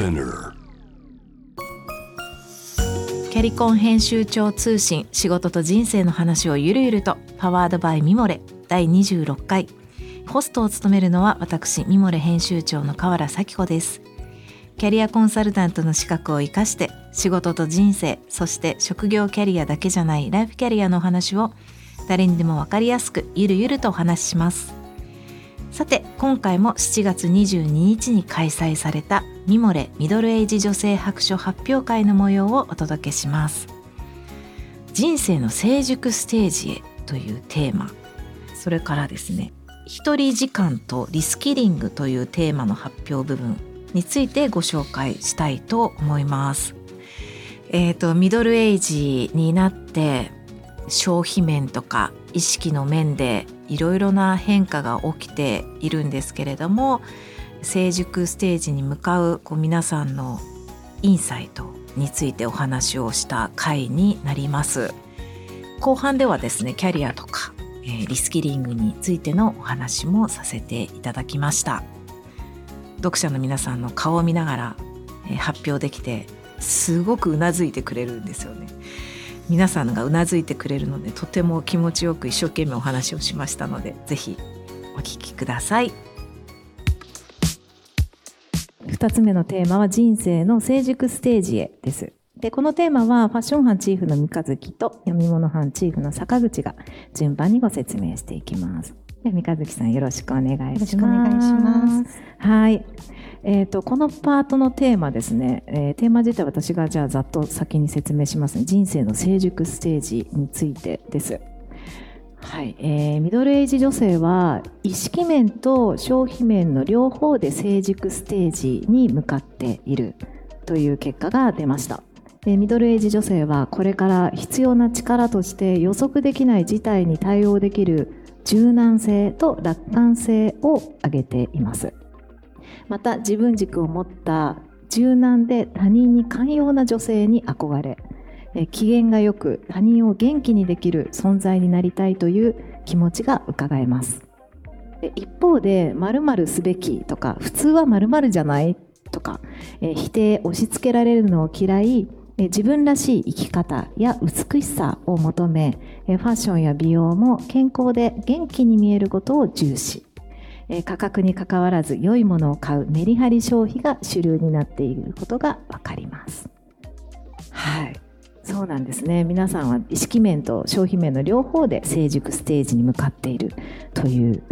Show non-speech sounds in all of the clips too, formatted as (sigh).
Spinner. キャリコン編集長通信仕事と人生の話をゆるゆるとパワードバイミモレ第26回。ホストを務めるのは私ミモレ編集長の河原咲子です。キャリアコンサルタントの資格を生かして仕事と人生そして職業キャリアだけじゃないライフキャリアの話を誰にでも分かりやすくゆるゆるとお話しします。さて今回も7月22日に開催されたミモレミドルエイジ女性白書発表会の模様をお届けします。人生の成熟ステージへというテーマ。それからですね一人時間とリスキリングというテーマの発表部分についてご紹介したいと思います。えーと、ミドルエイジになって消費面とか意識の面でいろいろな変化が起きているんですけれども成熟ステージに向かうこう皆さんのインサイトについてお話をした回になります。後半ではですねキャリアとか、えー、リスキリングについてのお話もさせていただきました。読者の皆さんの顔を見ながら、えー、発表できてすごくうなずいてくれるんですよね。皆さんがうなずいてくれるのでとても気持ちよく一生懸命お話をしましたのでぜひお聞きください2つ目のテーマは人生の成熟ステージへですでこのテーマはファッション班チーフの三日月と読み物班チーフの坂口が順番にご説明していきますで三日月さんよろしくお願いします。よろしくお願いします。はい。えーと、このパートのテーマですね、えー、テーマ自体私がじゃあざっと先に説明しますね。人生の成熟ステージについてです。はい。えー、ミドルエイジ女性は意識面と消費面の両方で成熟ステージに向かっているという結果が出ました。でミドルエイジ女性はこれから必要な力として予測できない事態に対応できる柔軟性と楽観性を挙げています。また自分軸を持った柔軟で他人に寛容な女性に憧れ機嫌がよく他人を元気にできる存在になりたいという気持ちが伺えます。一方で〇〇すべきとか普通は〇〇じゃないとか否定押し付けられるのを嫌い自分らしい生き方や美しさを求めファッションや美容も健康で元気に見えることを重視。価格にかかわらず良いものを買うメリハリ消費が主流になっていることがわかります。はい。そうなんですね。皆さんは意識面と消費面の両方で成熟ステージに向かっているという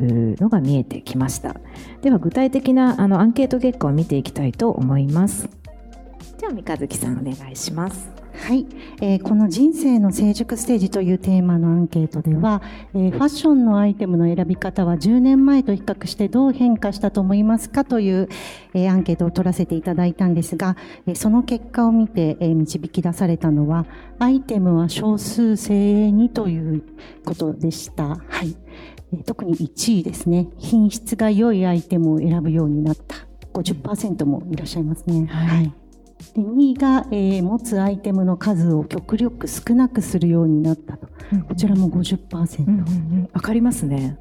のが見えてきました。では具体的なあのアンケート結果を見ていきたいと思います。じゃあ三日月さんお願いします。はい、えー、この人生の成熟ステージというテーマのアンケートでは、えー、ファッションのアイテムの選び方は10年前と比較してどう変化したと思いますかという、えー、アンケートを取らせていただいたんですが、えその結果を見て、え導き出されたのはアイテムは少数精鋭にということでした。はい、え特に1位ですね。品質が良いアイテムを選ぶようになった。50%もいらっしゃいますね。はい、はいで2位が、えー、持つアイテムの数を極力少なくするようになったと、うん、こちらも50%。うんうんうん、かりますね。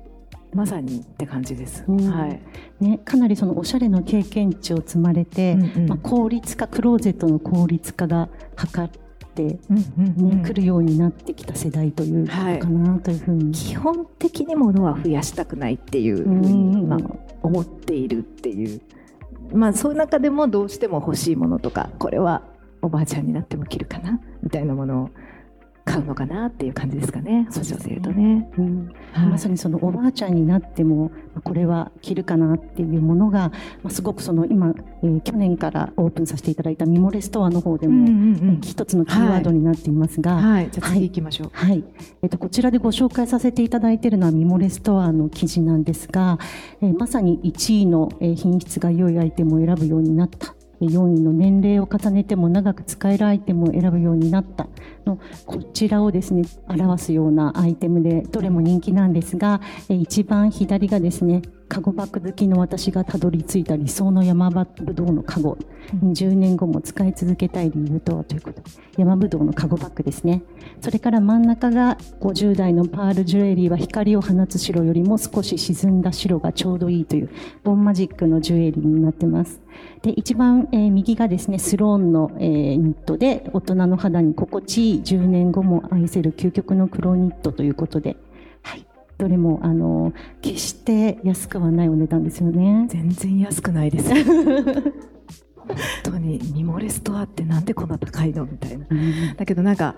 まさにって感じです、うん、はい。ね、かなりそのおしゃれの経験値を積まれて、うんうん、まあ、効率化クローゼットの効率化が図って、ね、うんうん、来るようになってきた世代ということかなというふうに、はい、基本的にものは増やしたくないっていうふうに、まあ、思っているっていうまあそういう中でもどうしても欲しいものとかこれはおばあちゃんになっても着るかなみたいなものを買うのかなっていう感じですかね、女性とね、うん。はい、まさにそのおばあちゃんになってもこれは着るかなっていうものが、まあ、すごくその今、えー、去年からオープンさせていただいたミモレストアの方でも、うんうんうん、一つのキーワードになっていますが、はい、じゃあ次行きましょう、はい、はい、えーと、こちらでご紹介させていただいているのはミモレストアの記事なんですが、えー、まさに1位の品質が良いアイテムを選ぶようになった4位の年齢を重ねても長く使えるアイテムを選ぶようになった。のこちらをですね表すようなアイテムでどれも人気なんですが一番左がですねカゴバッグ好きの私がたどり着いた理想の山ぶどうのカゴ、20年後も使い続けたい理由とはということ。で山ぶどうのカゴバッグですね。それから真ん中が50代のパールジュエリーは光を放つ白よりも少し沈んだ白がちょうどいいというボンマジックのジュエリーになってます。で一番、えー、右がですねスローンの、えー、ニットで大人の肌に心地いい10年後も愛せる究極の黒ニットということでどれもあの決して安くはないお値段ですよね。全然安くないです。本当にミモレストアってなんでこんな高いのみたいな、うん、だけどなんか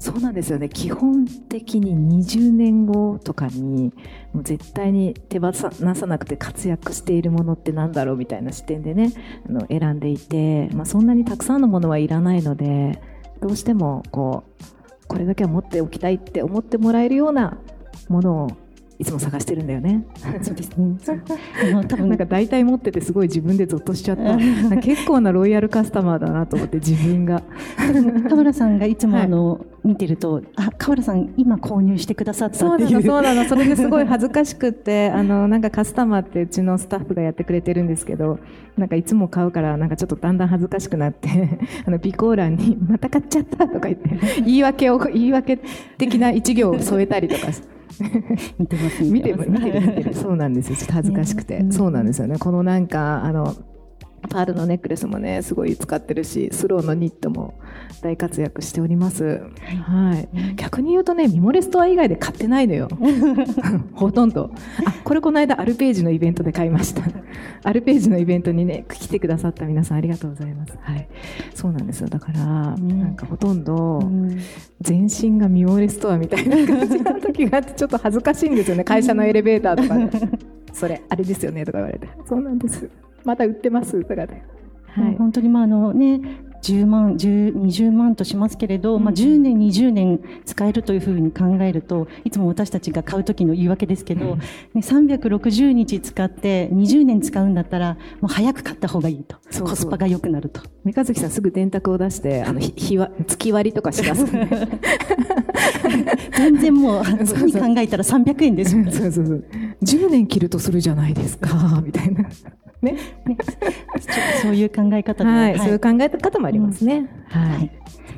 そうなんですよね。基本的に20年後とかにもう絶対に手放さなくて活躍しているものってなんだろうみたいな視点でねあの選んでいて、まあ、そんなにたくさんのものはいらないのでどうしてもこうこれだけは持っておきたいって思ってもらえるようなものをいつも探してるんだよね。(laughs) そうですね。多分なんか大体持っててすごい自分でゾッとしちゃった。(laughs) 結構なロイヤルカスタマーだなと思って自分が。(laughs) 田村さんがいつもあの、はい、見てると、あ、河原さん今購入してくださったそうなのそうなの。それですごい恥ずかしくってあのなんかカスタマーってうちのスタッフがやってくれてるんですけど、なんかいつも買うからなんかちょっとだんだん恥ずかしくなってあの備考欄にまた買っちゃったとか言って言い訳を言い訳的な一行を添えたりとか。見てます。見てます。見てる見てる。そうなんですよ。ちょっと恥ずかしくて、ね、そうなんですよね。このなんかあのパールのネックレスもねすごい使ってるしスローのニットも大活躍しております、はい、はい、逆に言うとねミモレストア以外で買ってないのよ。(laughs) ほとんど。あこれこの間アルページのイベントで買いました。アルページのイベントにね来てくださった皆さんありがとうございます。はい。そうなんですよ。だから、うん、なんかほとんど全身がミモレストアみたいな感じの時があってちょっと恥ずかしいんですよね。会社のエレベーターとかで。(laughs) それあれですよねとか言われて。そうなんですまだ売ってますとかで、はい、本当にまああのね10万10 20万としますけれど、まあ、10年20年使えるというふうに考えるといつも私たちが買う時の言い訳ですけど、ね、360日使って20年使うんだったらもう早く買った方がいいと。コスパが良くなると。三日月さんすぐ電卓を出してあの日は月割りとかします、ね、(laughs) 全然もう (laughs) そうに考えたら300円です (laughs) そうそうそう。10年切るとするじゃないですかみたいな。ね、(laughs) そういう考え方はい、そういう考え方もありますね。はい。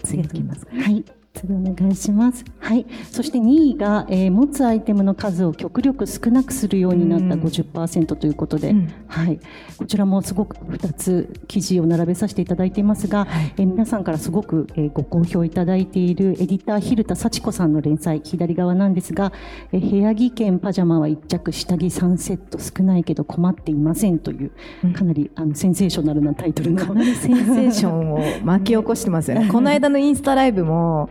次いきます。はい。次お願いします。はい。そして2位が、えー、持つアイテムの数を極力少なくするようになった50%ということで、うん、はい。こちらもすごく2つ記事を並べさせていただいていますが、はい、えー、皆さんからすごく、えー、ご好評いただいているエディター蛭田幸子さんの連載、左側なんですが、えー、部屋着兼パジャマは1着、下着3セット少ないけど困っていませんという、かなりあのセンセーショナルなタイトルの。かなりセンセーションを巻き起こしてますよね。(laughs) この間のインスタライブも、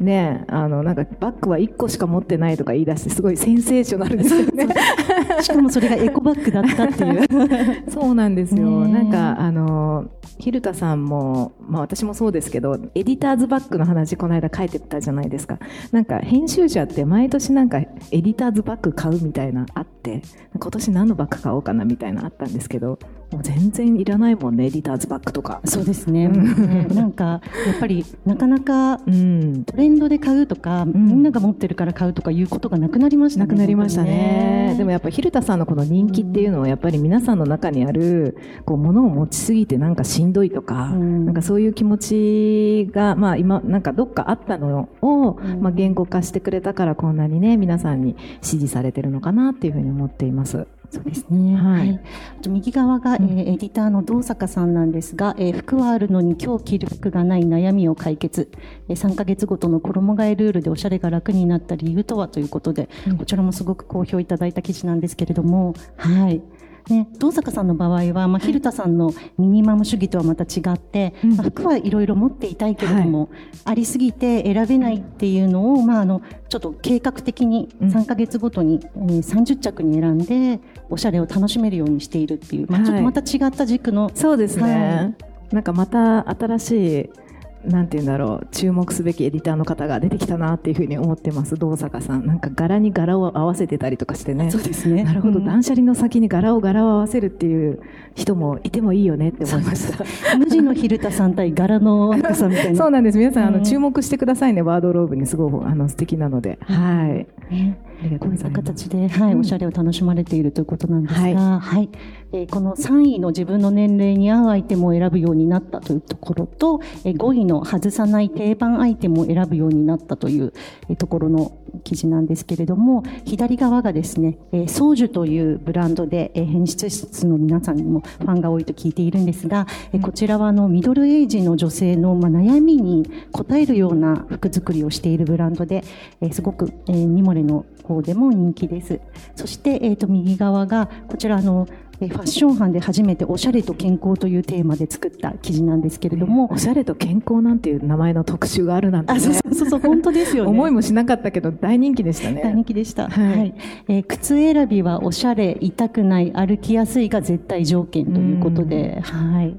ねあのなんかバッグは1個しか持ってないとか言い出してすごいセンセーショナルですよね。しかもそれがエコバッグだったっていう。(laughs) そうなんですよ、なんかあの蛭田さんも、まあ、私もそうですけどエディターズバッグの話この間書いてたじゃないですか。なんか編集者って毎年なんかエディターズバッグ買うみたいなあって今年何のバッグ買おうかなみたいなあったんですけどもう全然いらないもんねエディターズバッグとか。そうですね。なんかやっぱりなかなかトレンドで買うとか、うん、みんなが持ってるから買うとかいうことがなくなりましたねなくなりましたね。でもやっぱ蛭田さんのこの人気っていうのはやっぱり皆さんの中にあるこう物を持ちすぎてなんかしんどいとか、うん、なんかそういう気持ちがまあ今なんかどっかあったのを、まあ、言語化してくれたからこんなにね皆さんに支持されてるのかなっていうふうに思っています。そうですね。はい。あと右側が、えー、エディターの道坂さんなんですが、えー、服はあるのに今日着る服がない悩みを解決。えー、3ヶ月ごとの衣替えルールでおしゃれが楽になった理由とはということで、うん、こちらもすごく好評いただいた記事なんですけれども、はい。ね、道坂さんの場合は、まあ、蛭田さんのミニマム主義とはまた違って、まあ、服はいろいろ持っていたいけれども、はい、ありすぎて選べないっていうのを、まあ、あのちょっと計画的に3か月ごとに、うん、30着に選んでおしゃれを楽しめるようにしているっていう、まあ、ちょっとまた違った軸の、はい、そうですね、はい、なんかまた新しいなんて言うんだろう注目すべきエディターの方が出てきたなっていうふうに思ってます。道坂さん。なんか柄に柄を合わせてたりとかしてね。そうですね。なるほど、うん。断捨離の先に柄を柄を合わせるっていう人もいてもいいよねって思いました。無地のヒルタさん対柄のアッコさんみたいな。そうなんです。皆さん、あうん。の注目してくださいね。ワードローブにすごいあの素敵なので、はい。ね。こういった形で、はい、うん。おしゃれを楽しまれているということなんですが、ははい。えーこの3位の自分の年齢に合うアイテムを選ぶようになったというところと、えー5位のの外さない定番アイテムを選ぶようになったという、ところの記事なんですけれども、左側がですね、えー、ソージュというブランドで、えー編集室の皆さんにもファンが多いと聞いているんですが、えこちらはあのミドルエイジの女性の、ま、悩みに応えるような服作りをしているブランドで、えすごく、えーミモレの方でも人気です。そして、えー、と右側がこちらの、ファッション班で初めておしゃれと健康というテーマで作った記事なんですけれども、おしゃれと健康なんていう名前の特集があるなんて、ね、あそうそうそう本当ですよね。思いもしなかったけど大人気でした大ね人気でした、はい。はい。えー靴選びはおしゃれ痛くない歩きやすいが絶対条件ということで、はい、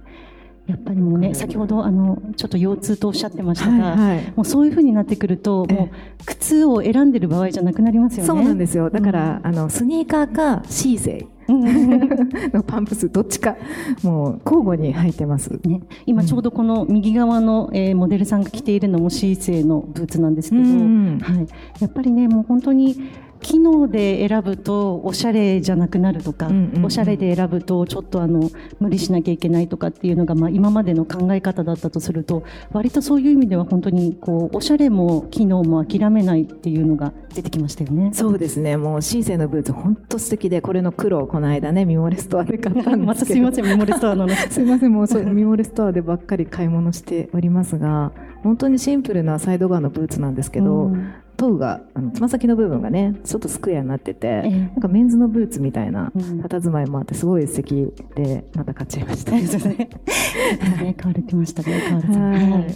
やっぱりもうね先ほどあのちょっと腰痛とおっしゃってましたが、はいはい。もうそういうふうになってくるとええ。もう靴を選んでる場合じゃなくなりますよね。そうなんですよ。だから、あのスニーカーかシーゼイうん (laughs) のパンプスどっちかもう交互に履いてます。ね、今ちょうどこの右側の、えーモデルさんが着ているのもシーセイのブーツなんですけど、うん。はい、やっぱりねもう本当に機能で選ぶとおしゃれじゃなくなるとか、うんうんうん。おしゃれで選ぶとちょっとあの無理しなきゃいけないとかっていうのが、まあ、今までの考え方だったとすると割とそういう意味では本当にこうおしゃれも機能も諦めないっていうのが出てきましたよね。そうですね。もうシーゼイのブーツ本当素敵でこれの黒をこの間ねミモレストアで買ったんまですけど。(laughs) たすみませんメモレストアの話。(laughs) すいません、もうそうミモレストアでばっかり買い物しておりますが、本当にシンプルなサイド側のブーツなんですけど、うん。トウが、あのつま先の部分がね、ちょっとスクエアになってて、ええ。なんかメンズのブーツみたいなうん。佇まいもあって、すごい素敵で、また買っちゃいました。(laughs) 買われてましたね、買われてまはい。はい。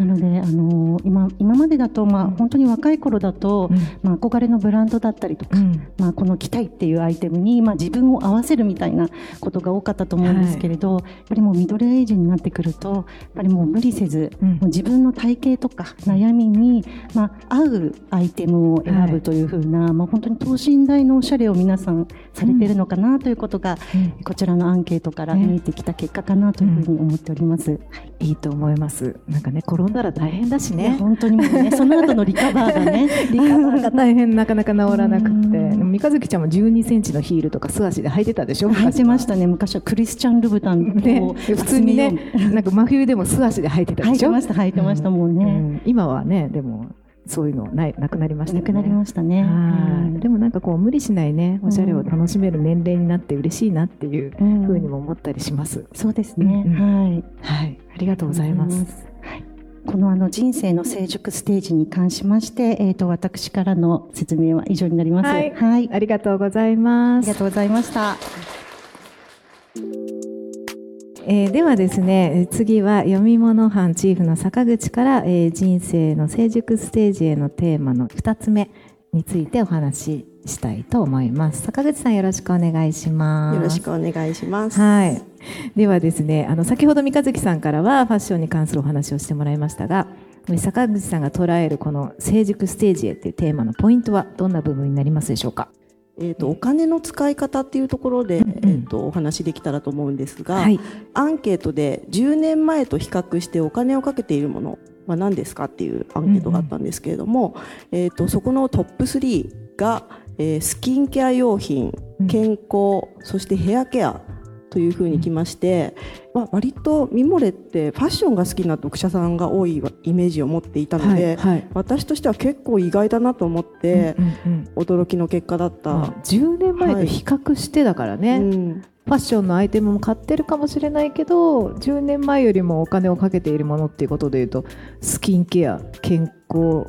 なので、あのー今今までだと、まあ、本当に若い頃だと、うん。まあ、憧れのブランドだったりとか、うん。まあ、この着たいっていうアイテムに、まあ、自分を合わせるみたいなことが多かったと思うんですけれど、やっぱりもうミドルエイジになってくるとやっぱりもう無理せず、うん。もう自分の体型とか悩みに、まあ、合うアイテムを選はいぶというふうな、まあ、本当に等身大のおしゃれを皆さんされてるのかなということが、うんこちらのアンケートから見えてきた結果かなというふうに思っております。いいと思います。なんかね、転んだら大変だしね。本当にね、(laughs) その後のリカバーがね、リカバーが大変なかなか治らなくって、三日月ちゃんも12センチのヒールとか素足で履いてたでしょ？履いてましたね。昔はクリスチャン・ルブタンねを、普通にね、なんか真冬でも素足で履いてたでしょ？履いてました、履いてました、もううね。ん今はね、でもそういうのないなくなりましたよね。なくなりましたね。はいでもなんかこう無理しないね、おしゃれを楽しめる年齢になって嬉しいなっていううんふうにも思ったりします。そうですね。はい。はい、ありがとうございます。はい。このあの人生の成熟ステージに関しまして、えっ、と私からの説明は以上になります。はいはい。あありがとうございます。りがとうございました。えーではですね、えー次は読み物班チーフの坂口から、えー人生の成熟ステージへのテーマの2つ目についてお話ししたいと思います。坂口さんよろしくお願いします。よろしくお願いします。はい。ではですね、あの先ほど三日月さんからはファッションに関するお話をしてもらいましたが、坂口さんが捉えるこの成熟ステージへっていうテーマのポイントはどんな部分になりますでしょうか？えっ、とお金の使い方っていうところで、うんうん。えっ、とお話できたらと思うんですが、はい。アンケートで10年前と比較してお金をかけているものは何ですかっていうアンケートがあったんですけれども、えっ、とそこのトップ3が、えースキンケア用品うん、健康、そしてヘアケアというふうにきまして、まあ、割とミモレってファッションが好きな読者さんが多いイメージを持っていたので、はい。はい。私としては結構意外だなと思って、うんうんうん驚きの結果だった。まあ10年前と比較してだからね、うんファッションのアイテムも買ってるかもしれないけど10年前よりもお金をかけているものっていうことでいうとスキンケア健康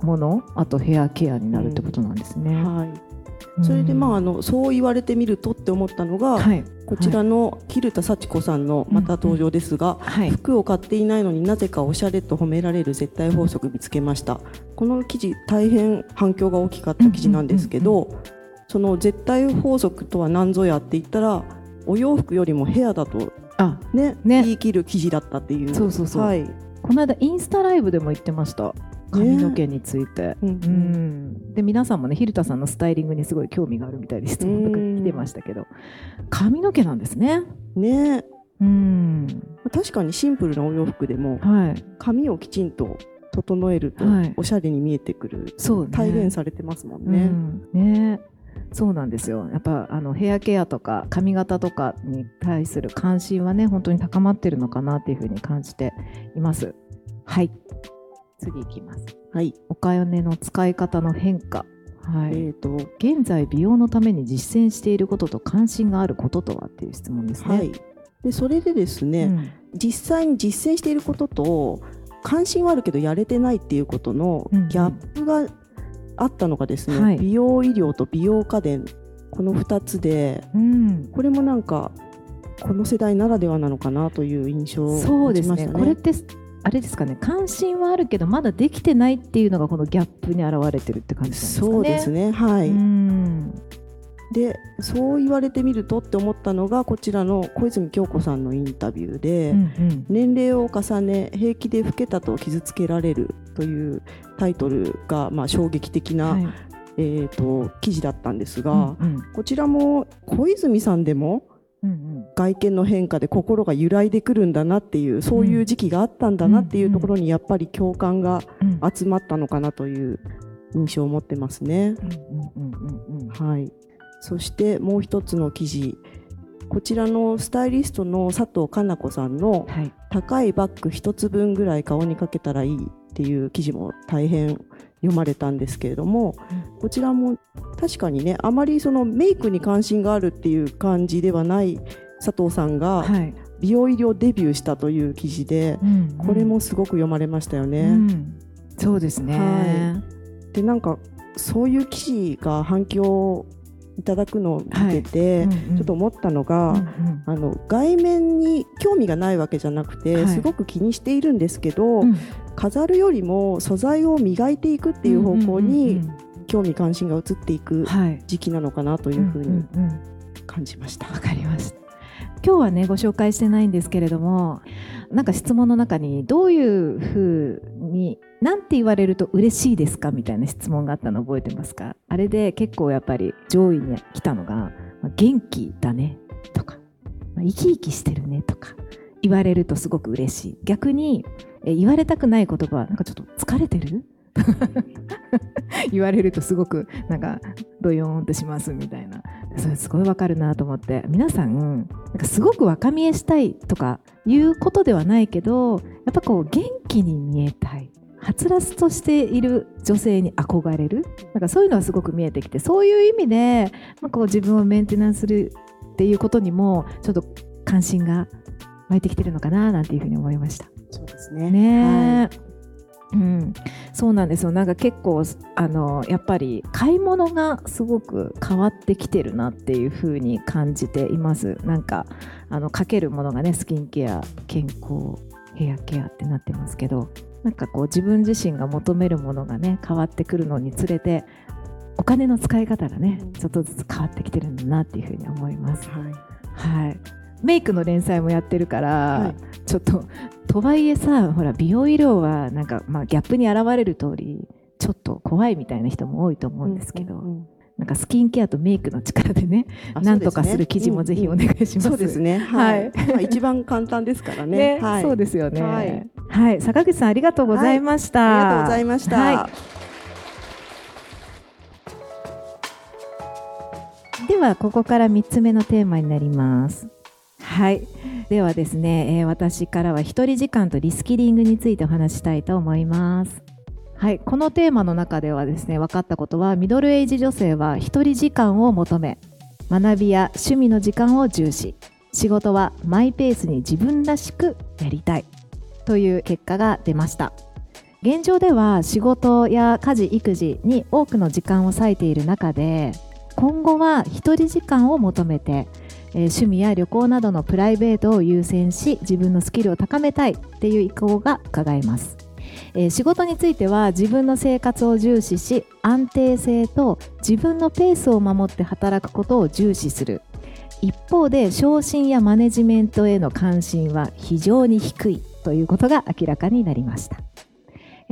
ものあとヘアケアになるってことなんですね。はい、それでまああのそう言われてみるとって思ったのが、はい。こちらの蛭田幸子さんのまた登場ですが、はい。服を買っていないのになぜかおしゃれと褒められる絶対法則見つけました。この記事大変反響が大きかった記事なんですけど、その絶対法則とは何ぞやって言ったらお洋服よりもヘアだとあねね。言い切る記事だったっていう。そうそうそう。はい、ここの間インスタライブでも言ってました髪の毛について、うんうん、で皆さんもね蛭田さんのスタイリングにすごい興味があるみたいで質問とか来てましたけど。髪の毛なんですね。ね。うん。確かにシンプルなお洋服でもはい、髪をきちんと整えるとはい。おしゃれに見えてくる、そうね。体現されてますもんうね。ん。ね。そうなんですよ。やっぱあのヘアケアとか髪型とかに対する関心はね本当に高まってるのかなっていうふうに感じています。はい次いきます。はい、お金の使い方の変化。はい、えーと現在美容のために実践していることと関心があることとはっていう質問ですね。はい、でそれでですね、うん。実際に実践していることと関心はあるけどやれてないっていうことのうんうん。ギャップがあったのがですね、はい。美容医療と美容家電。この2つでうん。これもなんかこの世代ならではなのかなという印象をそうです持ちましたね。ね。これってあれですかね関心はあるけどまだできてないっていうのがこのギャップに表れてるって感じなんですかね。そうですねはい、うん。でそう言われてみるとって思ったのがこちらの小泉京子さんのインタビューで、うんうん。年齢を重ね平気で老けたと傷つけられるというタイトルが、まあ、衝撃的な、はい。えー、と記事だったんですが、うんうん。こちらも小泉さんでもうん外見の変化で心が揺らいでくるんだなっていうそういう時期があったんだなっていうところにやっぱり共感が集まったのかなという印象を持ってますね。はい、そしてもう一つの記事。こちらのスタイリストの佐藤かな子さんのはい。高いバッグ一つ分ぐらい顔にかけたらいいっていう記事も大変読まれたんですけれども、こちらも確かにねあまりそのメイクに関心があるっていう感じではない佐藤さんがはい。美容医療デビューしたという記事で、うん。うんこれもすごく読まれましたよね。うん。そうですね。はでなんかそういう記事が反響をいただくのを見てて、うんうん。ちょっと思ったのが、うんうん。あの外面に興味がないわけじゃなくて、はい。すごく気にしているんですけど、うん。飾るよりも素材を磨いていくっていう方向うんに興味関心が移っていくはい。時期なのかなというふうに感じました。わかりました。今日はねご紹介してないんですけれどもなんか質問の中にどういうふうに何て言われると嬉しいですかみたいな質問があったの覚えてますか？あれで結構やっぱり上位に来たのが元気だねとか生き生きしてるねとか言われるとすごく嬉しい。逆に言われたくない言葉はなんかちょっと疲れてる？(laughs) 言われるとすごくなんかドヨーンとしますみたいな。それすごいわかるなと思って。皆さんなんかすごく若見えしたいとかいうことではないけどやっぱこう元気に見えたい。はつらつとしている女性に憧れる。なんかそういうのはすごく見えてきてそういう意味で、まあ、こう自分をメンテナンスするっていうことにもちょっと関心が湧いてきてるのかななんていうふうに思いました。そうですね。ねえ、うん、そうなんですよ。なんか結構あのやっぱり買い物がすごく変わってきてるなっていう風に感じています。なんかあのかけるものがねスキンケア健康ヘアケアってなってますけどなんかこう自分自身が求めるものがね変わってくるのにつれてお金の使い方がねちょっとずつ変わってきてるんだなっていう風に思います。はい。はい、メイクの連載もやってるから、はい。ちょっととはいえさほら美容医療はなんか、まあ、ギャップに現れる通りちょっと怖いみたいな人も多いと思うんですけど、うんうんなんかスキンケアとメイクの力でねあなんとかする記事もぜひお願いします。そうですね。はい。はいまあ一番簡単ですからね。ね、はい。そうですよね。ははいい、坂口さんありがとうございました。ありがとうございました。はいではここから3つ目のテーマになります。はい。ではですね、えー私からは一人時間とリスキリングについてお話したいと思います。はい。このテーマの中ではですね、分かったことは、ミドルエイジ女性は一人時間を求め、学びや趣味の時間を重視、仕事はマイペースに自分らしくやりたいという結果が出ました。現状では仕事や家事育児に多くの時間を割いている中で今後は一人時間を求めて、えー趣味や旅行などのプライベートを優先し自分のスキルを高めたいっていう意向が伺えます、えー仕事については自分の生活を重視し安定性と自分のペースを守って働くことを重視する一方で昇進やマネジメントへの関心は非常に低いということが明らかになりました。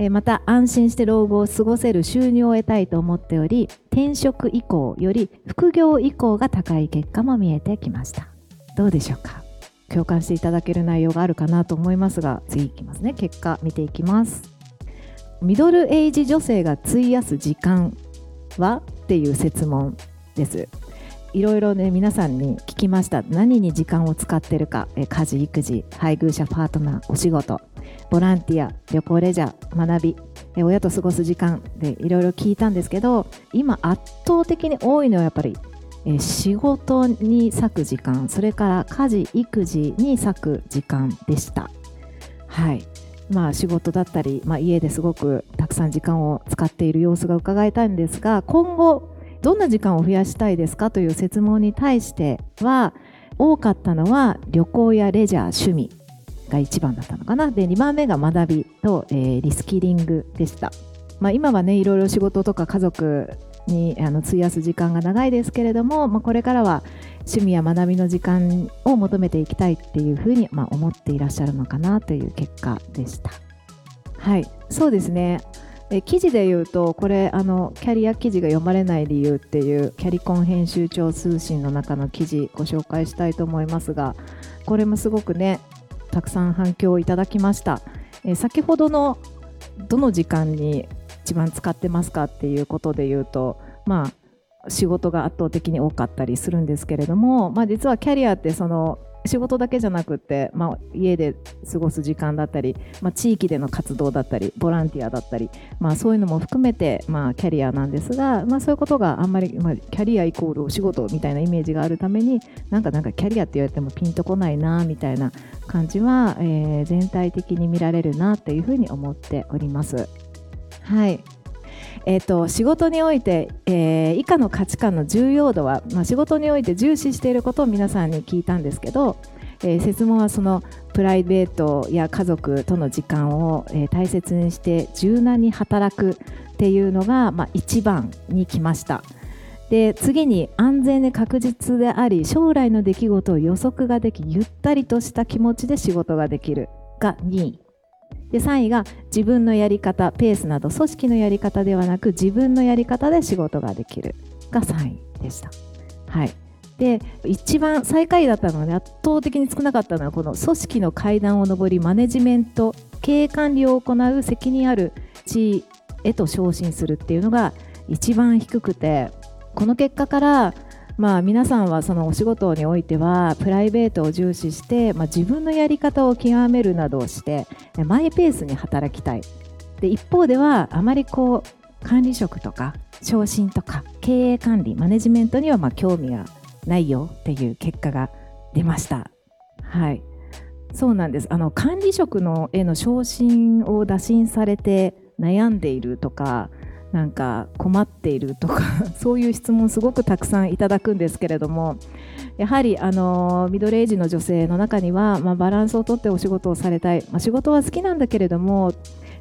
えまた安心して老後を過ごせる収入を得たいと思っており転職以降より副業以降が高い結果も見えてきました。どうでしょうか？共感していただける内容があるかなと思いますが次いきますね。結果見ていきます。ミドルエイジ女性が費やす時間はっていう設問です。いろいろね皆さんに聞きました。何に時間を使ってるか。え家事育児配偶者パートナーお仕事。ボランティア旅行レジャー学びえ親と過ごす時間でいろいろ聞いたんですけど今圧倒的に多いのはやっぱりえ仕事に割く時間それから家事育児に割く時間でした。はい。まあ仕事だったり、まあ、家ですごくたくさん時間を使っている様子が伺えたいんですが今後どんな時間を増やしたいですか？という説問に対しては多かったのは旅行やレジャー趣味。が1番だったのかなで2番目が学びと、えーリスキリングでした、まあ、今はねいろいろ仕事とか家族にあの費やす時間が長いですけれども、まあ、これからは趣味や学びの時間を求めていきたいっていうふうに、まあ、思っていらっしゃるのかなという結果でした。はい、そうですね。え記事で言うとこれあのキャリア記事が読まれない理由っていうキャリコン編集長通信の中の記事ご紹介したいと思いますがこれもすごくねたくさん反響をいただきました、え先ほどのどの時間に一番使ってますかっていうことで言うとまあ仕事が圧倒的に多かったりするんですけれども、まあ、実はキャリアってその仕事だけじゃなくって、まあ、家で過ごす時間だったり、まあ、地域での活動だったりボランティアだったり、まあ、そういうのも含めて、まあ、キャリアなんですが、まあ、そういうことがあんまり、まあ、キャリアイコールお仕事みたいなイメージがあるためになんかなんかキャリアって言われてもピンとこないなみたいな感じは、えー全体的に見られるなというふうに思っております。はいえー、と仕事において、えー以下の価値観の重要度は、まあ、仕事において重視していることを皆さんに聞いたんですけど、えー質問はそのプライベートや家族との時間を、えー大切にして柔軟に働くっていうのが、まあ、一番に来ました。で次に安全で確実であり将来の出来事を予測ができゆったりとした気持ちで仕事ができるが2位で3位が自分のやり方ペースなど組織のやり方ではなく自分のやり方で仕事ができるが3位でした。はいで一番最下位だったのは、ね、圧倒的に少なかったのはこの組織の階段を上りマネジメント経営管理を行う責任ある地位へと昇進するっていうのが一番低くてこの結果からまあ、皆さんはそのお仕事においてはプライベートを重視して、まあ、自分のやり方を極めるなどをしてマイペースに働きたい。で一方ではあまりこう管理職とか昇進とか経営管理マネジメントにはまあ興味がないよっていう結果が出ました。はい。そうなんです。あの管理職のへの昇進を打診されて悩んでいるとかなんか困っているとか (laughs) そういう質問すごくたくさんいただくんですけれどもやはりあのミドルエイジの女性の中には、まあ、バランスをとってお仕事をされたい、まあ、仕事は好きなんだけれども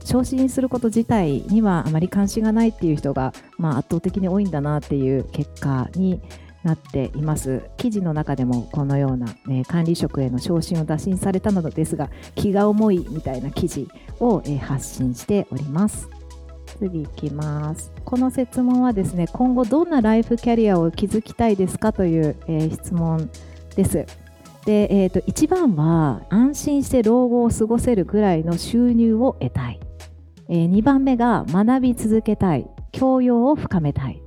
昇進すること自体にはあまり関心がないっていう人が、まあ、圧倒的に多いんだなっていう結果になっています記事の中でもこのような、ね、管理職への昇進を打診されたのですが気が重いみたいな記事を、えー発信しております。次いきます。この質問はですね、今後どんなライフキャリアを築きたいですかという、えー質問です。で、えーと1番は安心して老後を過ごせるぐらいの収入を得たい。え2番目が学び続けたい。教養を深めたい。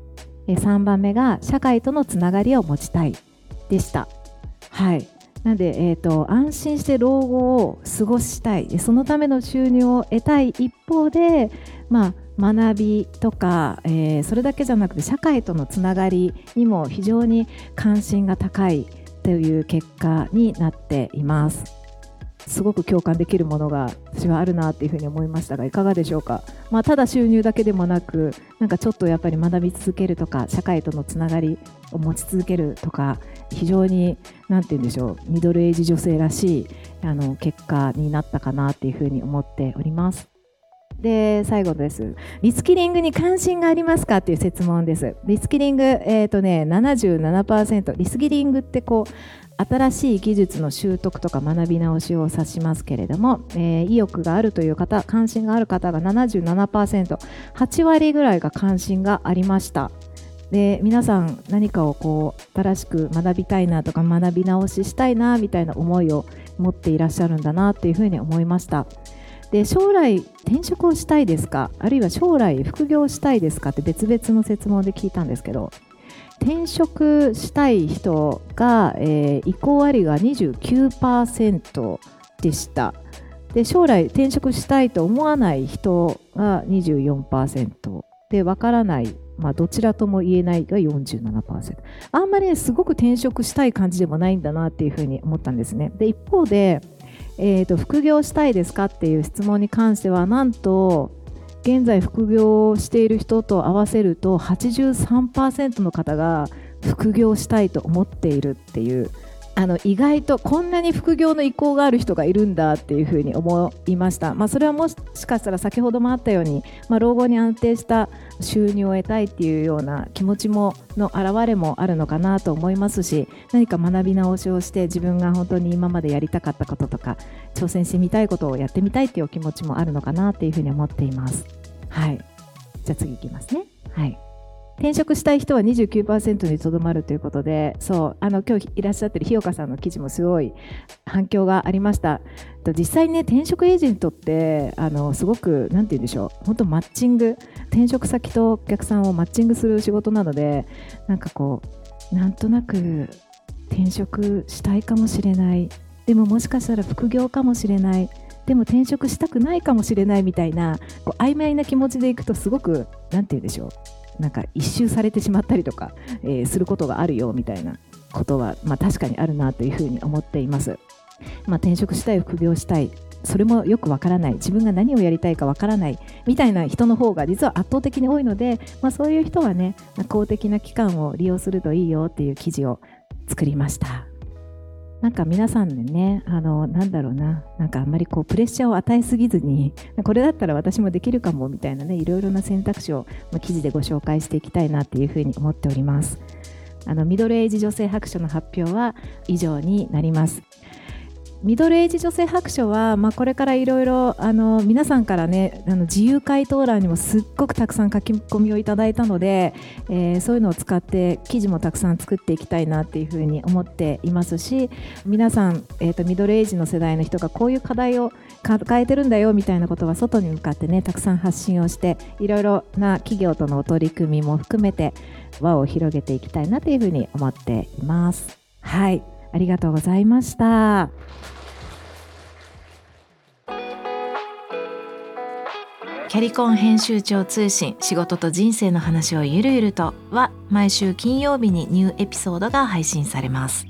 え3番目が社会とのつながりを持ちたいでした。はい。なんで、えー、と安心して老後を過ごしたいそのための収入を得たい一方で、まあ、学びとか、えーそれだけじゃなくて社会とのつながりにも非常に関心が高いという結果になっています。すごく共感できるものが私はあるなっていうふうに思いましたがいかがでしょうか、まあ、ただ収入だけでもなくなんかちょっとやっぱり学び続けるとか社会とのつながりを持ち続けるとか非常になんて言うんでしょうミドルエイジ女性らしいあの結果になったかなっていうふうに思っております。で最後です。リスキリングに関心がありますかっていう質問です。リスキリング、えーとね、77%リスキリングってこう新しい技術の習得とか学び直しを指しますけれども、えー、意欲があるという方関心がある方が 77%8 割ぐらいが関心がありましたで皆さん何かをこう新しく学びたいなとか学び直ししたいなみたいな思いを持っていらっしゃるんだなっていうふうに思いましたで将来転職をしたいですか？あるいは将来副業したいですか？って別々の説問で聞いたんですけど転職したい人が、えー、移行割が29%でした。で将来転職したいと思わない人が24%でわからない、まあ、どちらとも言えないが47%あんまり、ね、すごく転職したい感じでもないんだなっていうふうに思ったんですね。で一方で、えーと副業したいですかっていう質問に関してはなんと現在副業している人と合わせると83%の方が副業したいと思っているっていうあの意外とこんなに副業の意向がある人がいるんだっていうふうに思いました、まあ、それはもしかしたら先ほどもあったように、まあ、老後に安定した収入を得たいっていうような気持ちもの表れもあるのかなと思いますし何か学び直しをして自分が本当に今までやりたかったこととか挑戦してみたいことをやってみたいっていうお気持ちもあるのかなっていうふうに思っています。はいじゃあ次いきますね。はい転職したい人は29%にとどまるということでそうあの今日いらっしゃってる日岡さんの記事もすごい反響がありました。実際ね転職エージェントってあのすごく何て言うんでしょう本当マッチング転職先とお客さんをマッチングする仕事なのでなんかこうなんとなく転職したいかもしれない。でももしかしたら副業かもしれない。でも転職したくないかもしれないみたいなこう曖昧な気持ちでいくとすごく何て言うんでしょう。なんか一周されてしまったりとか、えー、することがあるよみたいなことは、まあ、確かにあるなというふうに思っています。まあ、転職したい副業したいそれもよくわからない自分が何をやりたいかわからないみたいな人の方が実は圧倒的に多いので、まあ、そういう人はね公的な機関を利用するといいよっていう記事を作りました。なんか皆さんでね、あの、なんだろうな、なんかあんまりこうプレッシャーを与えすぎずに、(laughs) これだったら私もできるかもみたいなね、いろいろな選択肢を記事でご紹介していきたいなっていうふうに思っております。あのミドルエイジ女性白書の発表は以上になります。ミドルエイジ女性白書は、まあ、これからいろいろ皆さんからねあの自由回答欄にもすっごくたくさん書き込みをいただいたので、えー、そういうのを使って記事もたくさん作っていきたいなっていうふうに思っていますし皆さん、えーと、ミドルエイジの世代の人がこういう課題を抱えてるんだよみたいなことは外に向かってねたくさん発信をしていろいろな企業とのお取り組みも含めて輪を広げていきたいなというふうに思っています。はいありがとうございました。キャリコン編集長通信仕事と人生の話をゆるゆるとは毎週金曜日にニューエピソードが配信されます。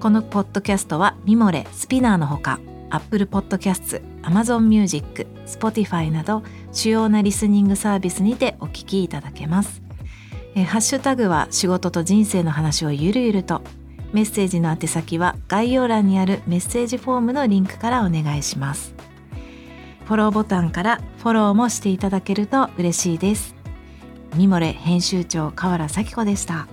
このポッドキャストはミモレ、スピナーのほか Apple Podcasts、Amazon Music、Spotify など主要なリスニングサービスにてお聞きいただけます。えハッシュタグは仕事と人生の話をゆるゆるとメッセージの宛先は概要欄にあるメッセージフォームのリンクからお願いします。フォローボタンからフォローもしていただけると嬉しいです。ミモレ編集長河原咲子でした。